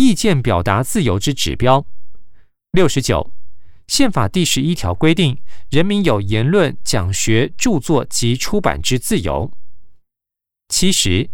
意见表达自由之指标。六十九，宪法第十一条规定，人民有言论、讲学、著作及出版之自由。七十，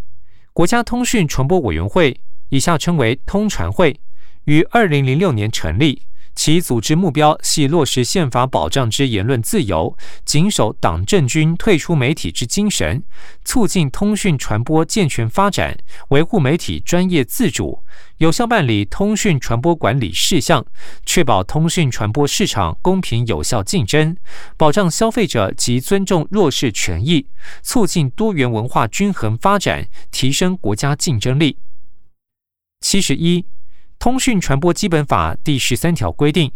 国家通讯传播委员会（以下称为通传会）于二零零六年成立。其组织目标系落实宪法保障之言论自由，谨守党政军退出媒体之精神，促进通讯传播健全发展，维护媒体专业自主，有效办理通讯传播管理事项，确保通讯传播市场公平有效竞争，保障消费者及尊重弱势权益，促进多元文化均衡发展，提升国家竞争力。七十一。通讯传播基本法第十三条规定，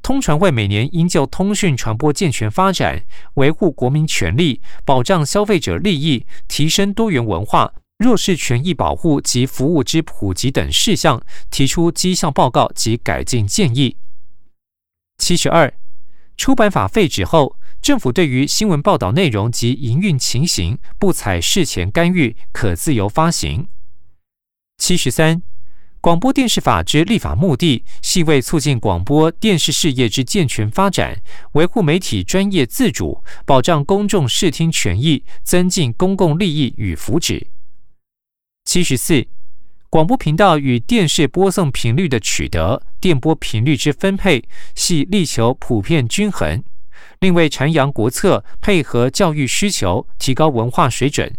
通传会每年应就通讯传播健全发展、维护国民权利、保障消费者利益、提升多元文化、弱势权益保护及服务之普及等事项，提出绩效报告及改进建议。七十二，出版法废止后，政府对于新闻报道内容及营运情形不采事前干预，可自由发行。七十三。广播电视法之立法目的，系为促进广播电视事业之健全发展，维护媒体专业自主，保障公众视听权益，增进公共利益与福祉。七十四，广播频道与电视播送频率的取得，电波频率之分配，系力求普遍均衡，另为阐扬国策，配合教育需求，提高文化水准。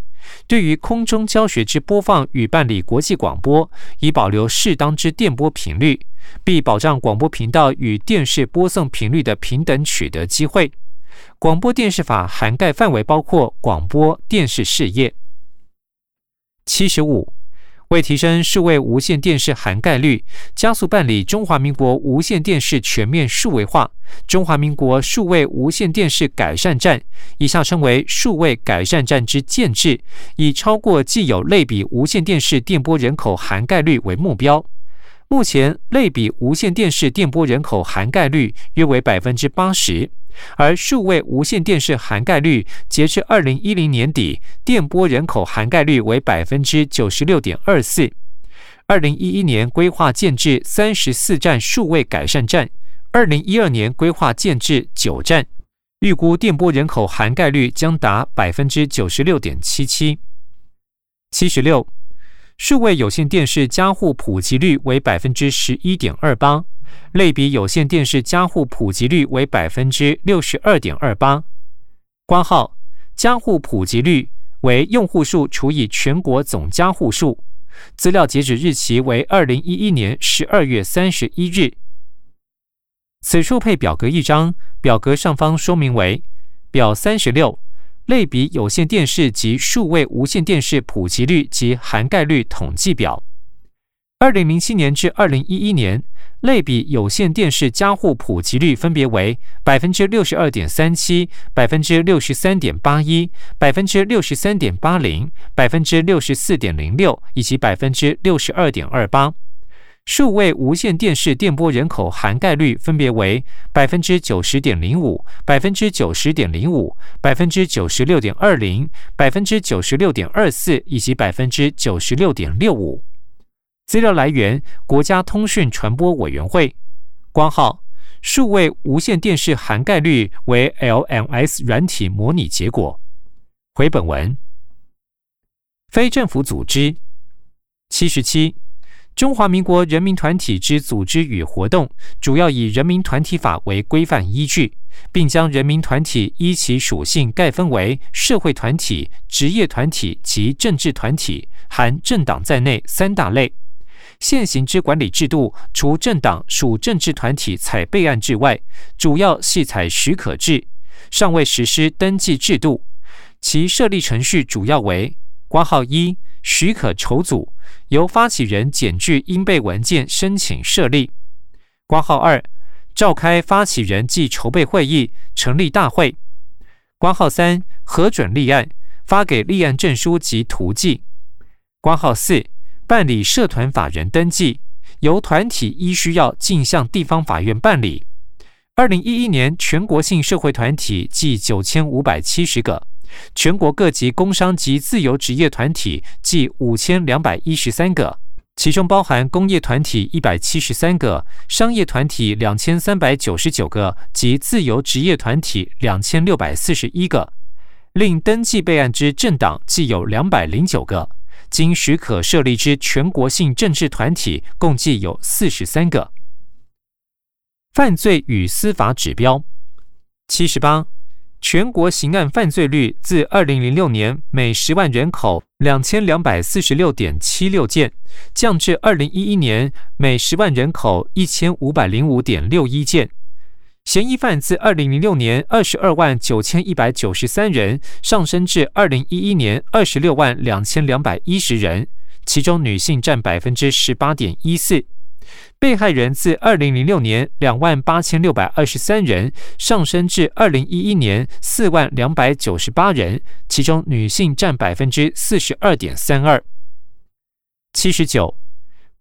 对于空中教学之播放与办理国际广播，以保留适当之电波频率，并保障广播频道与电视播送频率的平等取得机会。广播电视法涵盖范围包括广播电视事业。七十五。为提升数位无线电视涵盖率，加速办理中华民国无线电视全面数位化，中华民国数位无线电视改善站（以下称为数位改善站）之建制，以超过既有类比无线电视电波人口涵盖率为目标。目前，类比无线电视电波人口涵盖率约为百分之八十。而数位无线电视涵盖率，截至二零一零年底，电波人口涵盖率为百分之九十六点二四。二零一一年规划建制三十四站数位改善站，二零一二年规划建制九站，预估电波人口涵盖率将达百分之九十六点七七。七十六，数位有线电视加户普及率为百分之十一点二八。类比有线电视加户普及率为百分之六十二点二八。挂号加户普及率为用户数除以全国总加户数。资料截止日期为二零一一年十二月三十一日。此处配表格一张，表格上方说明为表三十六，类比有线电视及数位无线电视普及率及涵盖率统计表。二零零七年至二零一一年。类比有线电视加户普及率分别为百分之六十二点三七、百分之六十三点八一、百分之六十三点八零、百分之六十四点零六以及百分之六十二点二八。数位无线电视电波人口涵盖率分别为百分之九十点零五、百分之九十点零五、百分之九十六点二零、百分之九十六点二四以及百分之九十六点六五。资料来源：国家通讯传播委员会。光号：数位无线电视涵盖率为 LMS 软体模拟结果。回本文：非政府组织。七十七。中华民国人民团体之组织与活动，主要以人民团体法为规范依据，并将人民团体依其属性概分为社会团体、职业团体及政治团体（含政党在内）三大类。现行之管理制度，除政党属政治团体采备案制外，主要系采许可制，尚未实施登记制度。其设立程序主要为：挂号一，许可筹组，由发起人检具应备文件申请设立；挂号二，召开发起人暨筹备会议，成立大会；挂号三，核准立案，发给立案证书及图记；挂号四。办理社团法人登记，由团体依需要径向地方法院办理。二零一一年全国性社会团体计九千五百七十个，全国各级工商及自由职业团体计五千两百一十三个。其中包含工业团体一百七十三个、商业团体两千三百九十九个及自由职业团体两千六百四十一个。另登记备案之政党计有两百零九个，经许可设立之全国性政治团体共计有四十三个。犯罪与司法指标七十八。全国刑案犯罪率自二零零六年每十万人口两千两百四十六点七六件，降至二零一一年每十万人口一千五百零五点六一件。嫌疑犯自二零零六年二十二万九千一百九十三人，上升至二零一一年二十六万两千两百一十人，其中女性占百分之十八点一四。被害人自二零零六年两万八千六百二十三人上升至二零一一年四万两百九十八人，其中女性占百分之四十二点三二。七十九，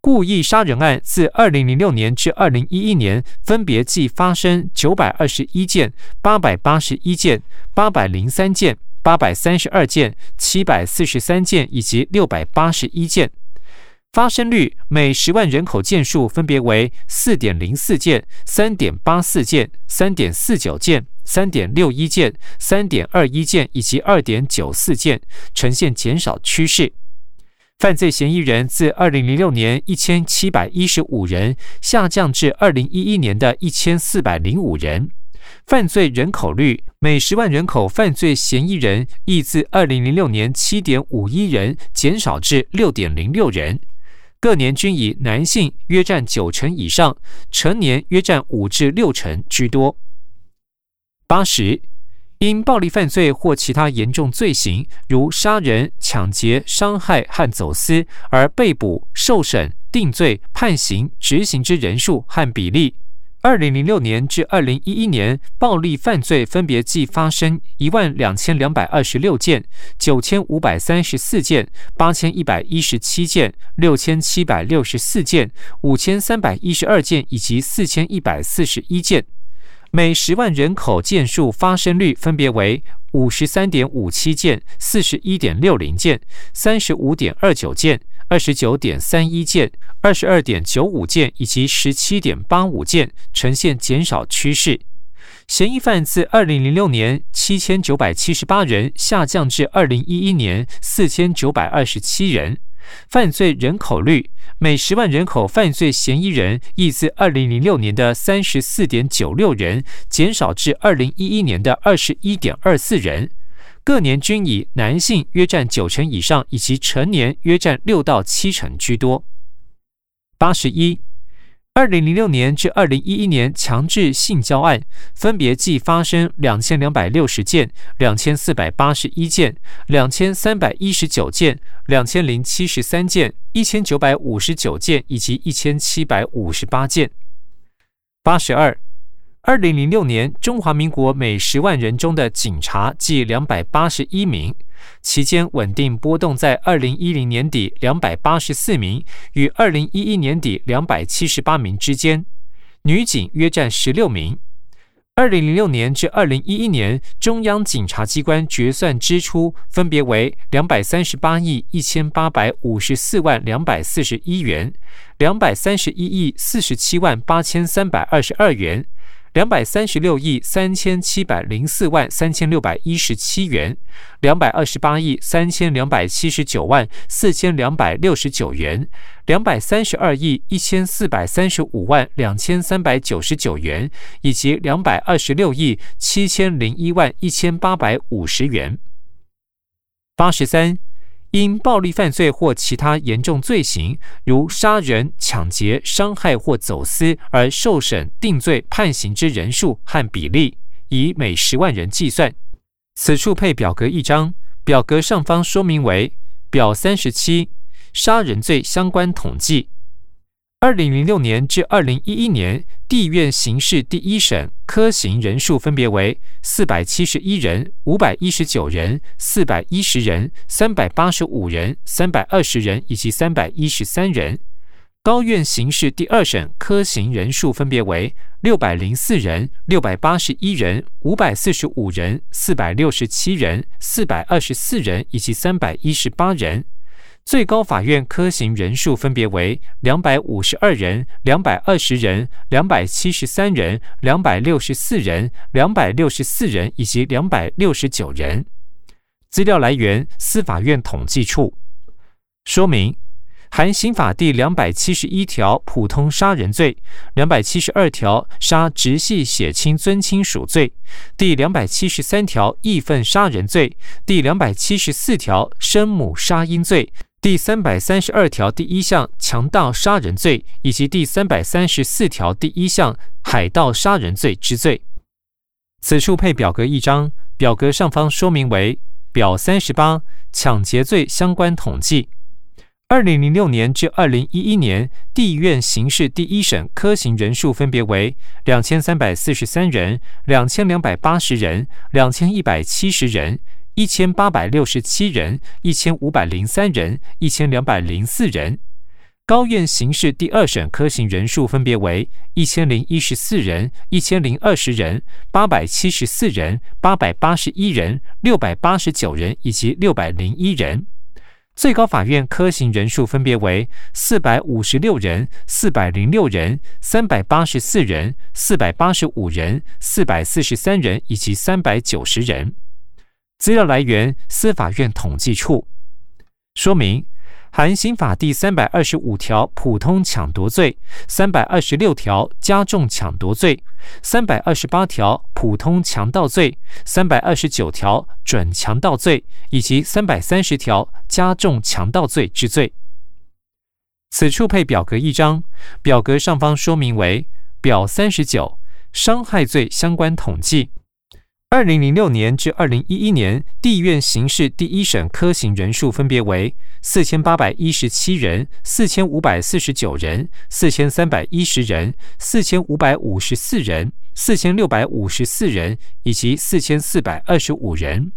故意杀人案自二零零六年至二零一一年分别计发生九百二十一件、八百八十一件、八百零三件、八百三十二件、七百四十三件以及六百八十一件。发生率每十万人口件数分别为四点零四件、三点八四件、三点四九件、三点六一件、三点二一件以及二点九四件，呈现减少趋势。犯罪嫌疑人自二零零六年一千七百一十五人下降至二零一一年的一千四百零五人。犯罪人口率每十万人口犯罪嫌疑人亦自二零零六年七点五一人减少至六点零六人。各年均以男性约占九成以上，成年约占五至六成居多。八十，因暴力犯罪或其他严重罪行，如杀人、抢劫、伤害和走私而被捕、受审、定罪、判刑、执行之人数和比例。二零零六年至二零一一年，暴力犯罪分别计发生一万两千两百二十六件、九千五百三十四件、八千一百一十七件、六千七百六十四件、五千三百一十二件以及四千一百四十一件。每十万人口件数发生率分别为五十三点五七件、四十一点六零件、三十五点二九件。二十九点三一件、二十二点九五件以及十七点八五件呈现减少趋势。嫌疑犯自二零零六年七千九百七十八人下降至二零一一年四千九百二十七人。犯罪人口率每十万人口犯罪嫌疑人亦自二零零六年的三十四点九六人减少至二零一一年的二十一点二四人。各年均以男性约占九成以上，以及成年约占六到七成居多。八十一，二零零六年至二零一一年强制性交案分别计发生两千两百六十件、两千四百八十一件、两千三百一十九件、两千零七十三件、一千九百五十九件以及一千七百五十八件。八十二。二零零六年，中华民国每十万人中的警察计两百八十一名，期间稳定波动在二零一零年底两百八十四名与二零一一年底两百七十八名之间，女警约占十六名。二零零六年至二零一一年，中央警察机关决算支出分别为两百三十八亿一千八百五十四万两百四十一元，两百三十一亿四十七万八千三百二十二元。两百三十六亿三千七百零四万三千六百一十七元，两百二十八亿三千两百七十九万四千两百六十九元，两百三十二亿一千四百三十五万两千三百九十九元，以及两百二十六亿七千零一万一千八百五十元。八十三。因暴力犯罪或其他严重罪行，如杀人、抢劫、伤害或走私而受审、定罪、判刑之人数和比例，以每十万人计算。此处配表格一张，表格上方说明为表三十七，杀人罪相关统计。二零零六年至二零一一年，地院刑事第一审科刑人数分别为四百七十一人、五百一十九人、四百一十人、三百八十五人、三百二十人以及三百一十三人；高院刑事第二审科刑人数分别为六百零四人、六百八十一人、五百四十五人、四百六十七人、四百二十四人以及三百一十八人。最高法院科刑人数分别为两百五十二人、两百二十人、两百七十三人、两百六十四人、两百六十四人以及两百六十九人。资料来源：司法院统计处。说明。含刑法第两百七十一条普通杀人罪，两百七十二条杀直系血亲尊亲属罪，第两百七十三条义愤杀人罪，第两百七十四条生母杀婴罪，第三百三十二条第一项强盗杀人罪，以及第三百三十四条第一项海盗杀人罪之罪。此处配表格一张，表格上方说明为表三十八抢劫罪相关统计。二零零六年至二零一一年，地院刑事第一审科刑人数分别为两千三百四十三人、两千两百八十人、两千一百七十人、一千八百六十七人、一千五百零三人、一千两百零四人；高院刑事第二审科刑人数分别为一千零一十四人、一千零二十人、八百七十四人、八百八十一人、六百八十九人以及六百零一人。最高法院科刑人数分别为四百五十六人、四百零六人、三百八十四人、四百八十五人、四百四十三人以及三百九十人。资料来源：司法院统计处。说明。含刑法第三百二十五条普通抢夺罪、三百二十六条加重抢夺罪、三百二十八条普通强盗罪、三百二十九条准强盗罪以及三百三十条加重强盗罪之罪。此处配表格一张，表格上方说明为表三十九伤害罪相关统计。二零零六年至二零一一年，地院刑事第一审科刑人数分别为四千八百一十七人、四千五百四十九人、四千三百一十人、四千五百五十四人、四千六百五十四人以及四千四百二十五人。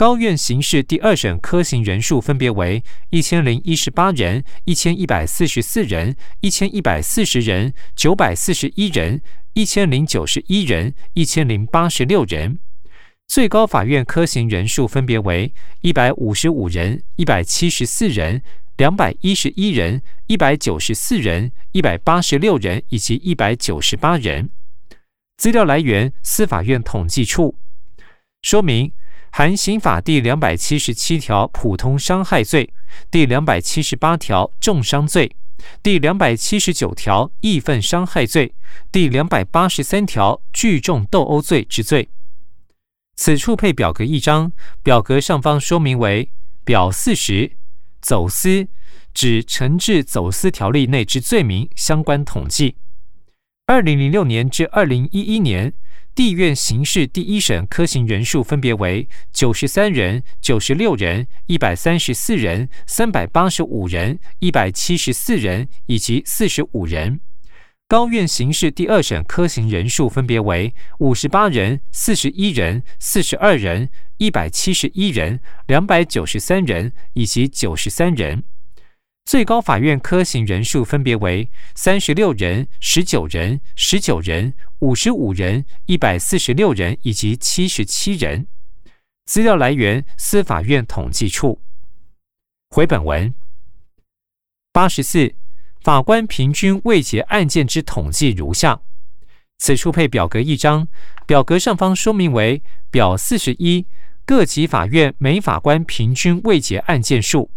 高院刑事第二审科刑人数分别为一千零一十八人、一千一百四十四人、一千一百四十人、九百四十一人。一千零九十一人，一千零八十六人。最高法院科刑人数分别为一百五十五人、一百七十四人、两百一十一人、一百九十四人、一百八十六人以及一百九十八人。资料来源：司法院统计处。说明：含刑法第两百七十七条普通伤害罪，第两百七十八条重伤罪。第两百七十九条义愤伤害罪，第两百八十三条聚众斗殴罪之罪。此处配表格一张，表格上方说明为表四十，走私指惩治走私条例内之罪名相关统计。二零零六年至二零一一年。地院刑事第一审科刑人数分别为九十三人、九十六人、一百三十四人、三百八十五人、一百七十四人以及四十五人。高院刑事第二审科刑人数分别为五十八人、四十一人、四十二人、一百七十一人、两百九十三人以及九十三人。最高法院科刑人数分别为三十六人、十九人、十九人、五十五人、一百四十六人以及七十七人。资料来源：司法院统计处。回本文八十四，法官平均未结案件之统计如下。此处配表格一张，表格上方说明为表四十一，各级法院每法官平均未结案件数。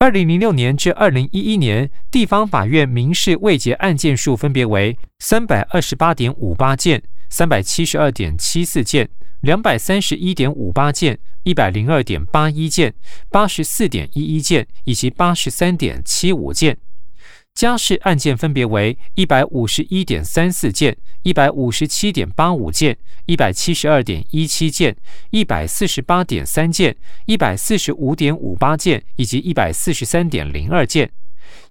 二零零六年至二零一一年，地方法院民事未结案件数分别为三百二十八点五八件、三百七十二点七四件、两百三十一点五八件、一百零二点八一件、八十四点一一件以及八十三点七五件。家事案件分别为一百五十一点三四件、一百五十七点八五件、一百七十二点一七件、一百四十八点三件、一百四十五点五八件以及一百四十三点零二件。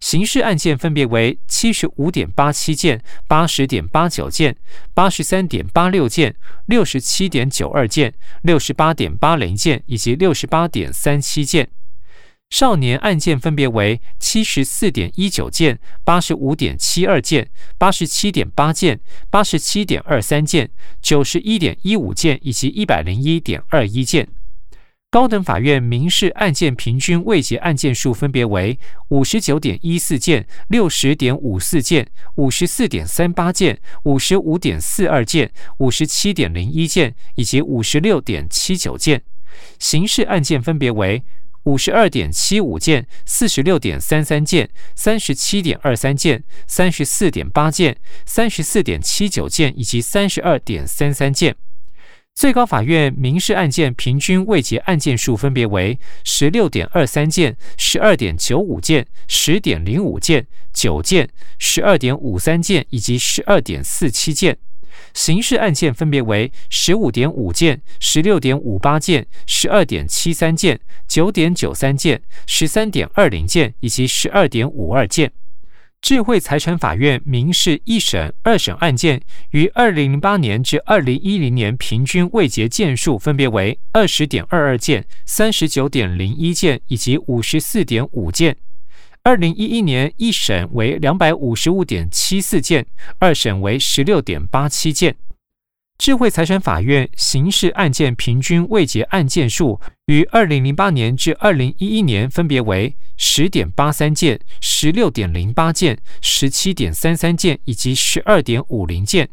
刑事案件分别为七十五点八七件、八十点八九件、八十三点八六件、六十七点九二件、六十八点八零件以及六十八点三七件。少年案件分别为七十四点一九件、八十五点七二件、八十七点八件、八十七点二三件、九十一点一五件以及一百零一点二一件。高等法院民事案件平均未结案件数分别为五十九点一四件、六十点五四件、五十四点三八件、五十五点四二件、五十七点零一件以及五十六点七九件；刑事案件分别为五十二点七五件、四十六点三三件、三十七点二三件、三十四点八件、三十四点七九件以及三十二点三三件。最高法院民事案件平均未结案件数分别为十六点二三件、十二点九五件、十点零五件、九件、十二点五三件以及十二点四七件；刑事案件分别为十五点五件、十六点五八件、十二点七三件、九点九三件、十三点二零件以及十二点五二件。智慧财产法院民事一审、二审案件于二零零八年至二零一零年平均未结件数分别为二十点二二件、三十九点零一件以及五十四点五件。二零一一年一审为两百五十五点七四件，二审为十六点八七件。智慧财产法院刑事案件平均未结案件数于二零零八年至二零一一年分别为十点八三件、十六点零八件、十七点三三件以及十二点五零件；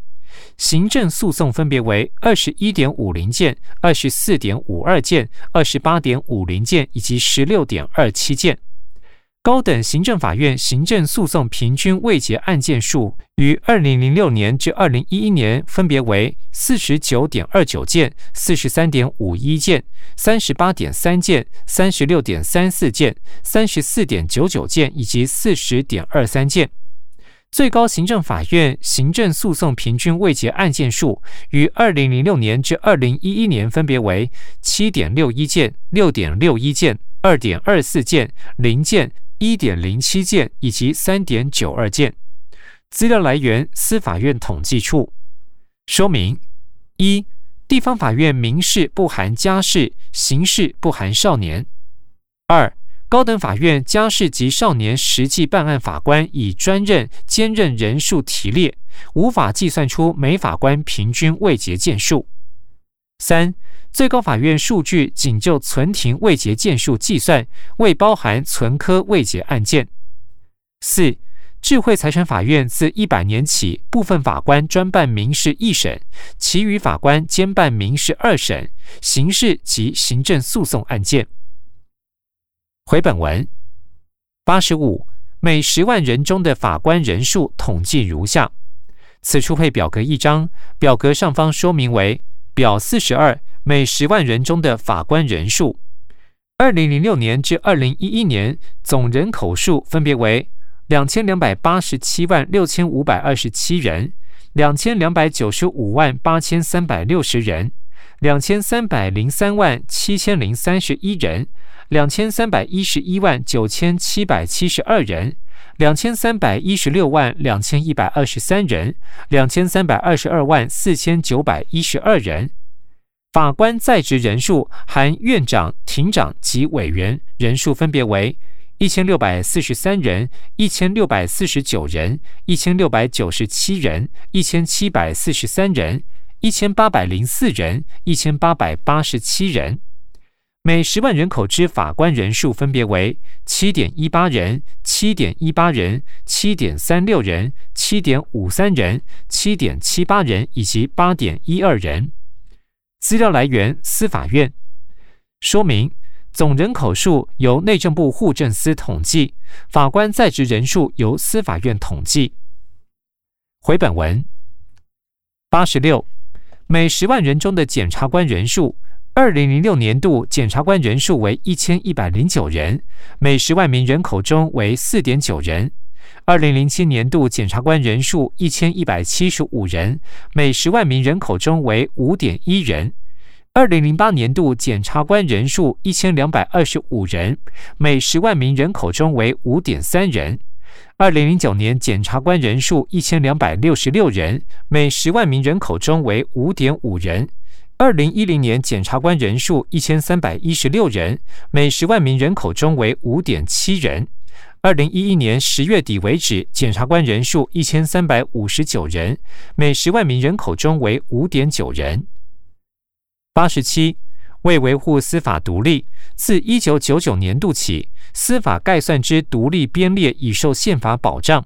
行政诉讼分别为二十一点五零件、二十四点五二件、二十八点五零件以及十六点二七件。高等行政法院行政诉讼平均未结案件数于二零零六年至二零一一年分别为四十九点二九件、四十三点五一件、三十八点三件、三十六点三四件、三十四点九九件以及四十点二三件。最高行政法院行政诉讼平均未结案件数于二零零六年至二零一一年分别为七点六一件、六点六一件、二点二四件、零件。一点零七件以及三点九二件，资料来源司法院统计处。说明：一、地方法院民事不含家事，刑事不含少年；二、高等法院家事及少年实际办案法官以专任兼任人数提列，无法计算出每法官平均未结件数。三。最高法院数据仅就存庭未结件数计算，未包含存科未结案件。四、智慧财产法院自一百年起，部分法官专办民事一审，其余法官兼办民事二审、刑事及行政诉讼案件。回本文八十五，每十万人中的法官人数统计如下。此处配表格一张，表格上方说明为表四十二。每十万人中的法官人数，二零零六年至二零一一年总人口数分别为两千两百八十七万六千五百二十七人、两千两百九十五万八千三百六十人、两千三百零三万七千零三十一人、两千三百一十一万九千七百七十二人、两千三百一十六万两千一百二十三人、两千三百二十二万四千九百一十二人。法官在职人数含院长、庭长及委员人数分别为一千六百四十三人、一千六百四十九人、一千六百九十七人、一千七百四十三人、一千八百零四人、一千八百八十七人。每十万人口之法官人数分别为七点一八人、七点一八人、七点三六人、七点五三人、七点七八人以及八点一二人。资料来源：司法院。说明：总人口数由内政部户政司统计，法官在职人数由司法院统计。回本文八十六，每十万人中的检察官人数，二零零六年度检察官人数为一千一百零九人，每十万名人口中为四点九人。二零零七年度检察官人数一千一百七十五人，每十万名人口中为五点一人。二零零八年度检察官人数一千两百二十五人，每十万名人口中为五点三人。二零零九年检察官人数一千两百六十六人，每十万名人口中为五点五人。二零一零年检察官人数一千三百一十六人，每十万名人口中为五点七人。二零一一年十月底为止，检察官人数一千三百五十九人，每十万名人口中为五点九人。八十七，为维护司法独立，自一九九九年度起，司法概算之独立编列已受宪法保障。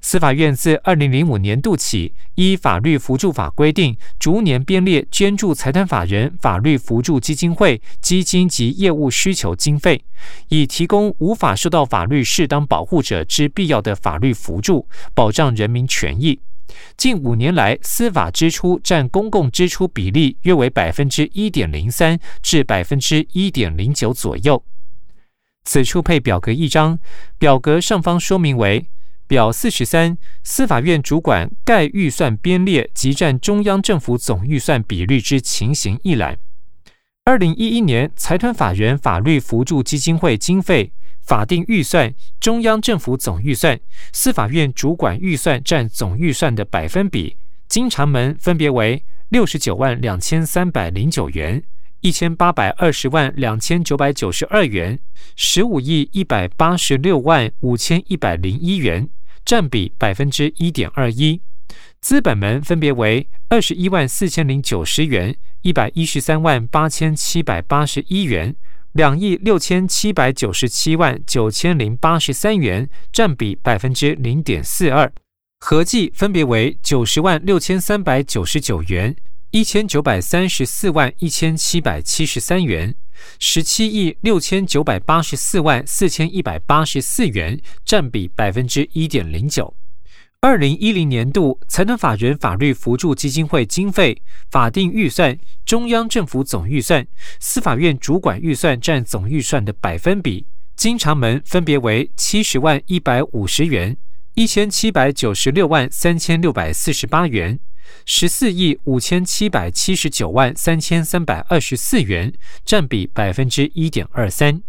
司法院自二零零五年度起，依法律扶助法规定，逐年编列捐助财团法人法律扶助基金会基金及业务需求经费，以提供无法受到法律适当保护者之必要的法律扶助，保障人民权益。近五年来，司法支出占公共支出比例约为百分之一点零三至百分之一点零九左右。此处配表格一张，表格上方说明为。表四十三，司法院主管概预算编列及占中央政府总预算比率之情形一览。二零一一年财团法人法律扶助基金会经费法定预算、中央政府总预算、司法院主管预算占总预算的百分比，经常门分别为六十九万两千三百零九元。一千八百二十万两千九百九十二元，十五亿一百八十六万五千一百零一元，占比百分之一点二一。资本门分别为二十一万四千零九十元、一百一十三万八千七百八十一元、两亿六千七百九十七万九千零八十三元，占比百分之零点四二。合计分别为九十万六千三百九十九元。一千九百三十四万一千七百七十三元，十七亿六千九百八十四万四千一百八十四元，占比百分之一点零九。二零一零年度财团法人法律扶助基金会经费法定预算、中央政府总预算、司法院主管预算占总预算的百分比，经常门分别为七十万一百五十元、一千七百九十六万三千六百四十八元。十四亿五千七百七十九万三千三百二十四元，占比百分之一点二三。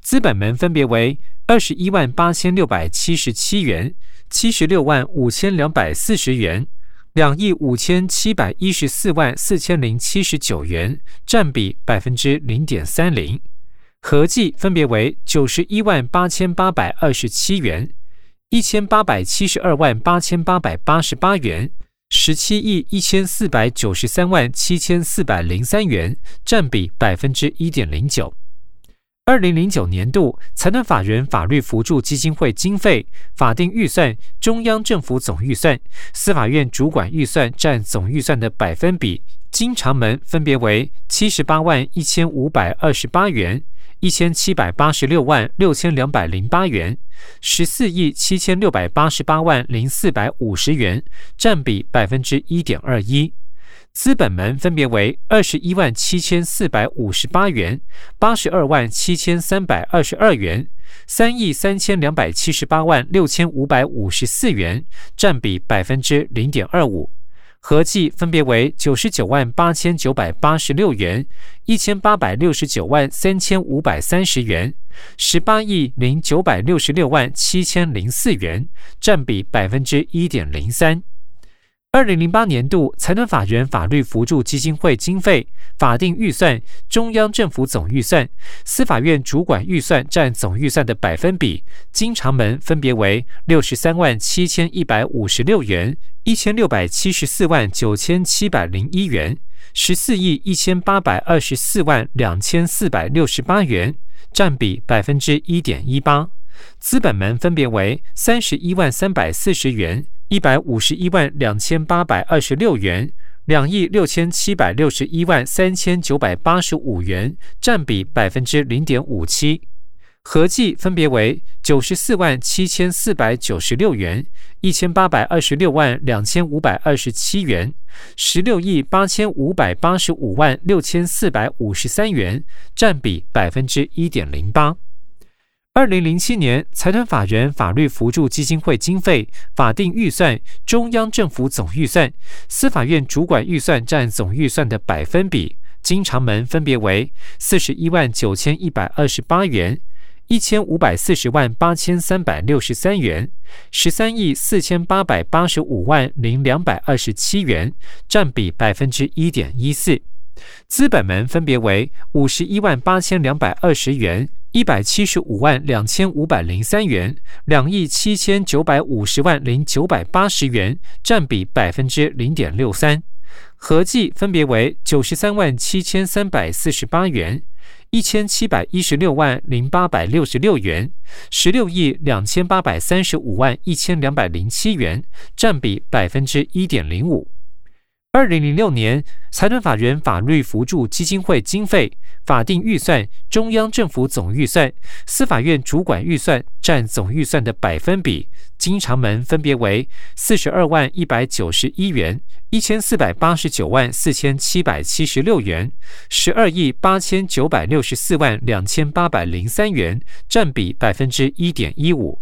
资本门分别为二十一万八千六百七十七元、七十六万五千两百四十元、两亿五千七百一十四万四千零七十九元，占比百分之零点三零。合计分别为九十一万八千八百二十七元、一千八百七十二万八千八百八十八元。十七亿一千四百九十三万七千四百零三元，占比百分之一点零九。二零零九年度财团法人法律扶助基金会经费法定预算、中央政府总预算、司法院主管预算占总预算的百分比，经常门分别为七十八万一千五百二十八元。一千七百八十六万六千两百零八元，十四亿七千六百八十八万零四百五十元，占比百分之一点二一。资本门分别为二十一万七千四百五十八元、八十二万七千三百二十二元、三亿三千两百七十八万六千五百五十四元，占比百分之零点二五。合计分别为九十九万八千九百八十六元、一千八百六十九万三千五百三十元、十八亿零九百六十六万七千零四元，占比百分之一点零三。二零零八年度财团法人法律扶助基金会经费法定预算、中央政府总预算、司法院主管预算占总预算的百分比，经常门分别为六十三万七千一百五十六元。一千六百七十四万九千七百零一元，十四亿一千八百二十四万两千四百六十八元，占比百分之一点一八。资本门分别为三十一万三百四十元、一百五十一万两千八百二十六元、两亿六千七百六十一万三千九百八十五元，占比百分之零点五七。合计分别为九十四万七千四百九十六元、一千八百二十六万两千五百二十七元、十六亿八千五百八十五万六千四百五十三元，占比百分之一点零八。二零零七年财团法人法律扶助基金会经费法定预算、中央政府总预算、司法院主管预算占总预算的百分比，经常门分别为四十一万九千一百二十八元。一千五百四十万八千三百六十三元，十三亿四千八百八十五万零两百二十七元，占比百分之一点一四。资本门分别为五十一万八千两百二十元，一百七十五万两千五百零三元，两亿七千九百五十万零九百八十元，占比百分之零点六三。合计分别为九十三万七千三百四十八元。一千七百一十六万零八百六十六元，十六亿两千八百三十五万一千两百零七元，占比百分之一点零五。二零零六年财团法人法律扶助基金会经费法定预算、中央政府总预算、司法院主管预算占总预算的百分比。经常门分别为四十二万一百九十一元、一千四百八十九万四千七百七十六元、十二亿八千九百六十四万两千八百零三元，占比百分之一点一五。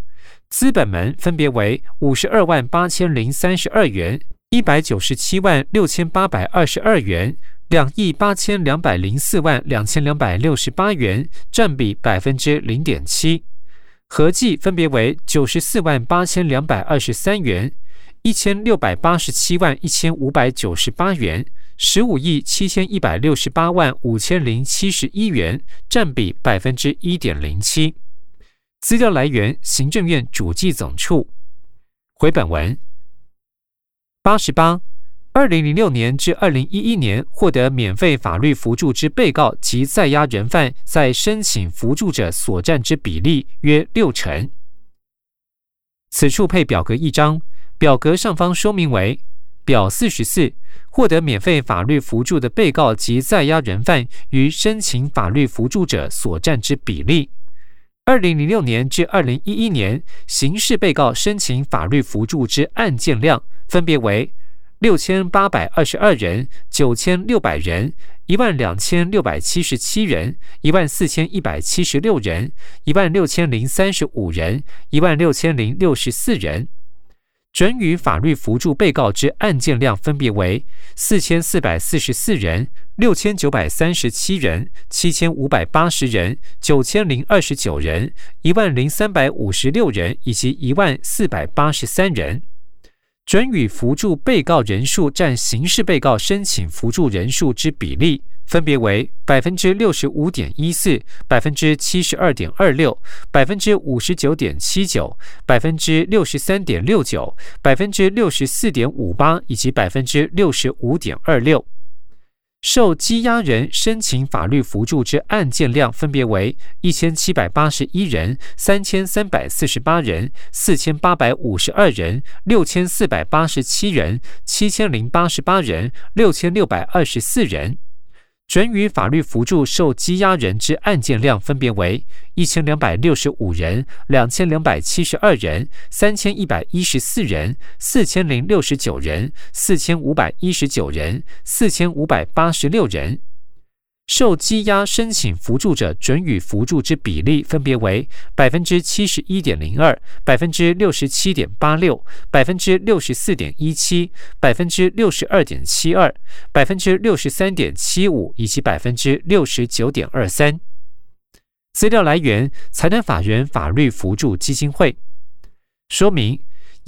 资本门分别为五十二万八千零三十二元、一百九十七万六千八百二十二元、两亿八千两百零四万两千两百六十八元，占比百分之零点七。合计分别为九十四万八千两百二十三元、一千六百八十七万一千五百九十八元、十五亿七千一百六十八万五千零七十一元，占比百分之一点零七。资料来源：行政院主计总处。回本文八十八。二零零六年至二零一一年获得免费法律扶助之被告及在押人犯，在申请扶助者所占之比例约六成。此处配表格一张，表格上方说明为表四十四，获得免费法律扶助的被告及在押人犯于申请法律扶助者所占之比例。二零零六年至二零一一年，刑事被告申请法律扶助之案件量分别为。六千八百二十二人，九千六百人，一万两千六百七十七人，一万四千一百七十六人，一万六千零三十五人，一万六千零六十四人。准予法律扶助被告之案件量分别为四千四百四十四人，六千九百三十七人，七千五百八十人，九千零二十九人，一万零三百五十六人，以及一万四百八十三人。准予扶助被告人数占刑事被告申请扶助人数之比例，分别为百分之六十五点一四、百分之七十二点二六、百分之五十九点七九、百分之六十三点六九、百分之六十四点五八以及百分之六十五点二六。受羁押人申请法律扶助之案件量分别为一千七百八十一人、三千三百四十八人、四千八百五十二人、六千四百八十七人、七千零八十八人、六千六百二十四人。准予法律扶助受羁押人之案件量分别为一千两百六十五人、两千两百七十二人、三千一百一十四人、四千零六十九人、四千五百一十九人、四千五百八十六人。受羁押申请扶助者准予扶助之比例分别为百分之七十一点零二、百分之六十七点八六、百分之六十四点一七、百分之六十二点七二、百分之六十三点七五以及百分之六十九点二三。资料来源：财团法人法律扶助基金会。说明。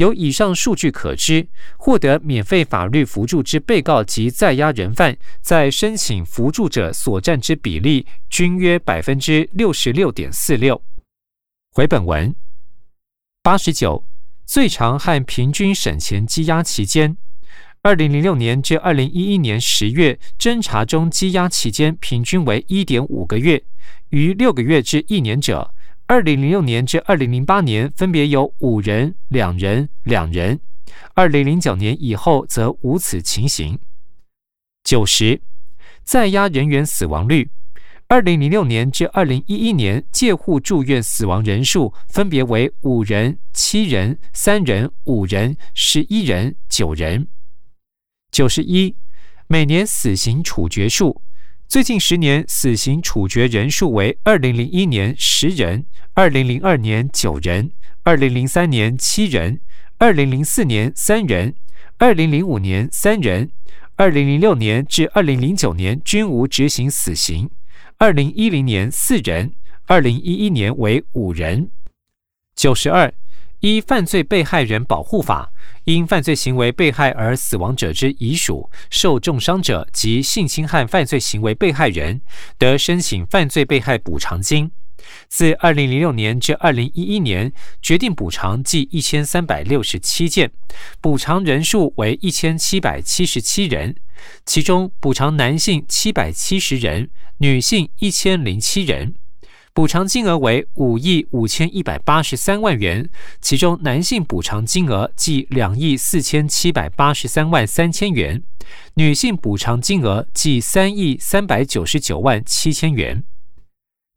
由以上数据可知，获得免费法律扶助之被告及在押人犯，在申请扶助者所占之比例均约百分之六十六点四六。回本文八十九，最长和平均审前羁押期间，二零零六年至二零一一年十月侦查中羁押期间平均为一点五个月，逾六个月至一年者。二零零六年至二零零八年，分别有五人、两人、两人；二零零九年以后则无此情形。九十，在押人员死亡率，二零零六年至二零一一年，介护住院死亡人数分别为五人、七人、三人、五人、十一人、九人。九十一，每年死刑处决数。最近十年死刑处决人数为：二零零一年十人，二零零二年九人，二零零三年七人，二零零四年三人，二零零五年三人，二零零六年至二零零九年均无执行死刑，二零一零年四人，二零一一年为五人。九十二，依犯罪被害人保护法。因犯罪行为被害而死亡者之遗属、受重伤者及性侵害犯罪行为被害人，得申请犯罪被害补偿金。自二零零六年至二零一一年，决定补偿计一千三百六十七件，补偿人数为一千七百七十七人。其中补偿男性七百七十人，女性一千零七人。补偿金额为五亿五千一百八十三万元，其中男性补偿金额计两亿四千七百八十三万三千元，女性补偿金额计三亿三百九十九万七千元。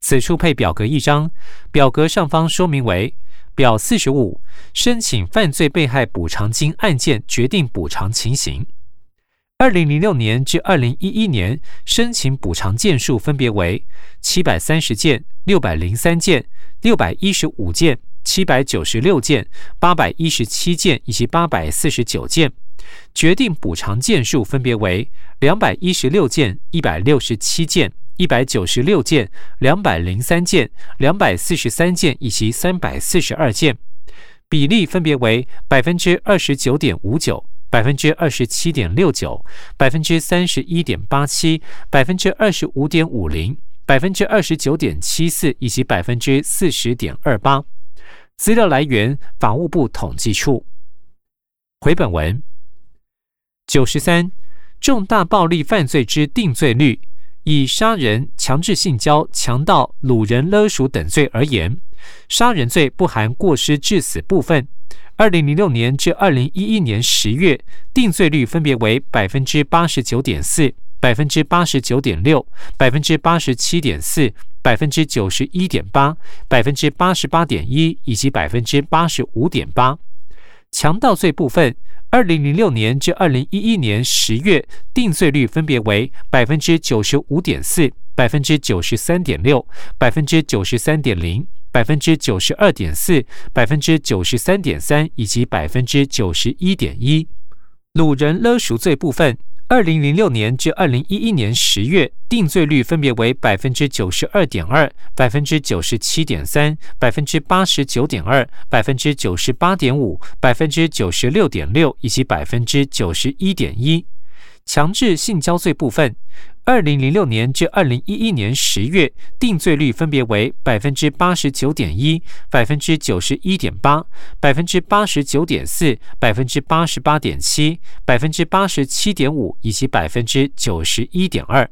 此处配表格一张，表格上方说明为表四十五，申请犯罪被害补偿金案件决定补偿情形。二零零六年至二零一一年申请补偿件数分别为七百三十件、六百零三件、六百一十五件、七百九十六件、八百一十七件以及八百四十九件。决定补偿件数分别为两百一十六件、一百六十七件、一百九十六件、两百零三件、两百四十三件以及三百四十二件。比例分别为百分之二十九点五九。百分之二十七点六九，百分之三十一点八七，百分之二十五点五零，百分之二十九点七四，以及百分之四十点二八。资料来源：法务部统计处。回本文九十三，重大暴力犯罪之定罪率，以杀人、强制性交、强盗、掳人勒赎等罪而言，杀人罪不含过失致死部分。二零零六年至二零一一年十月，定罪率分别为百分之八十九点四、百分之八十九点六、百分之八十七点四、百分之九十一点八、百分之八十八点一以及百分之八十五点八。强盗罪部分，二零零六年至二零一一年十月，定罪率分别为百分之九十五点四、百分之九十三点六、百分之九十三点零。百分之九十二点四、百分之九十三点三以及百分之九十一点一，掳人勒赎罪部分，二零零六年至二零一一年十月，定罪率分别为百分之九十二点二、百分之九十七点三、百分之八十九点二、百分之九十八点五、百分之九十六点六以及百分之九十一点一。强制性交罪部分。二零零六年至二零一一年十月，定罪率分别为百分之八十九点一、百分之九十一点八、百分之八十九点四、百分之八十八点七、百分之八十七点五以及百分之九十一点二。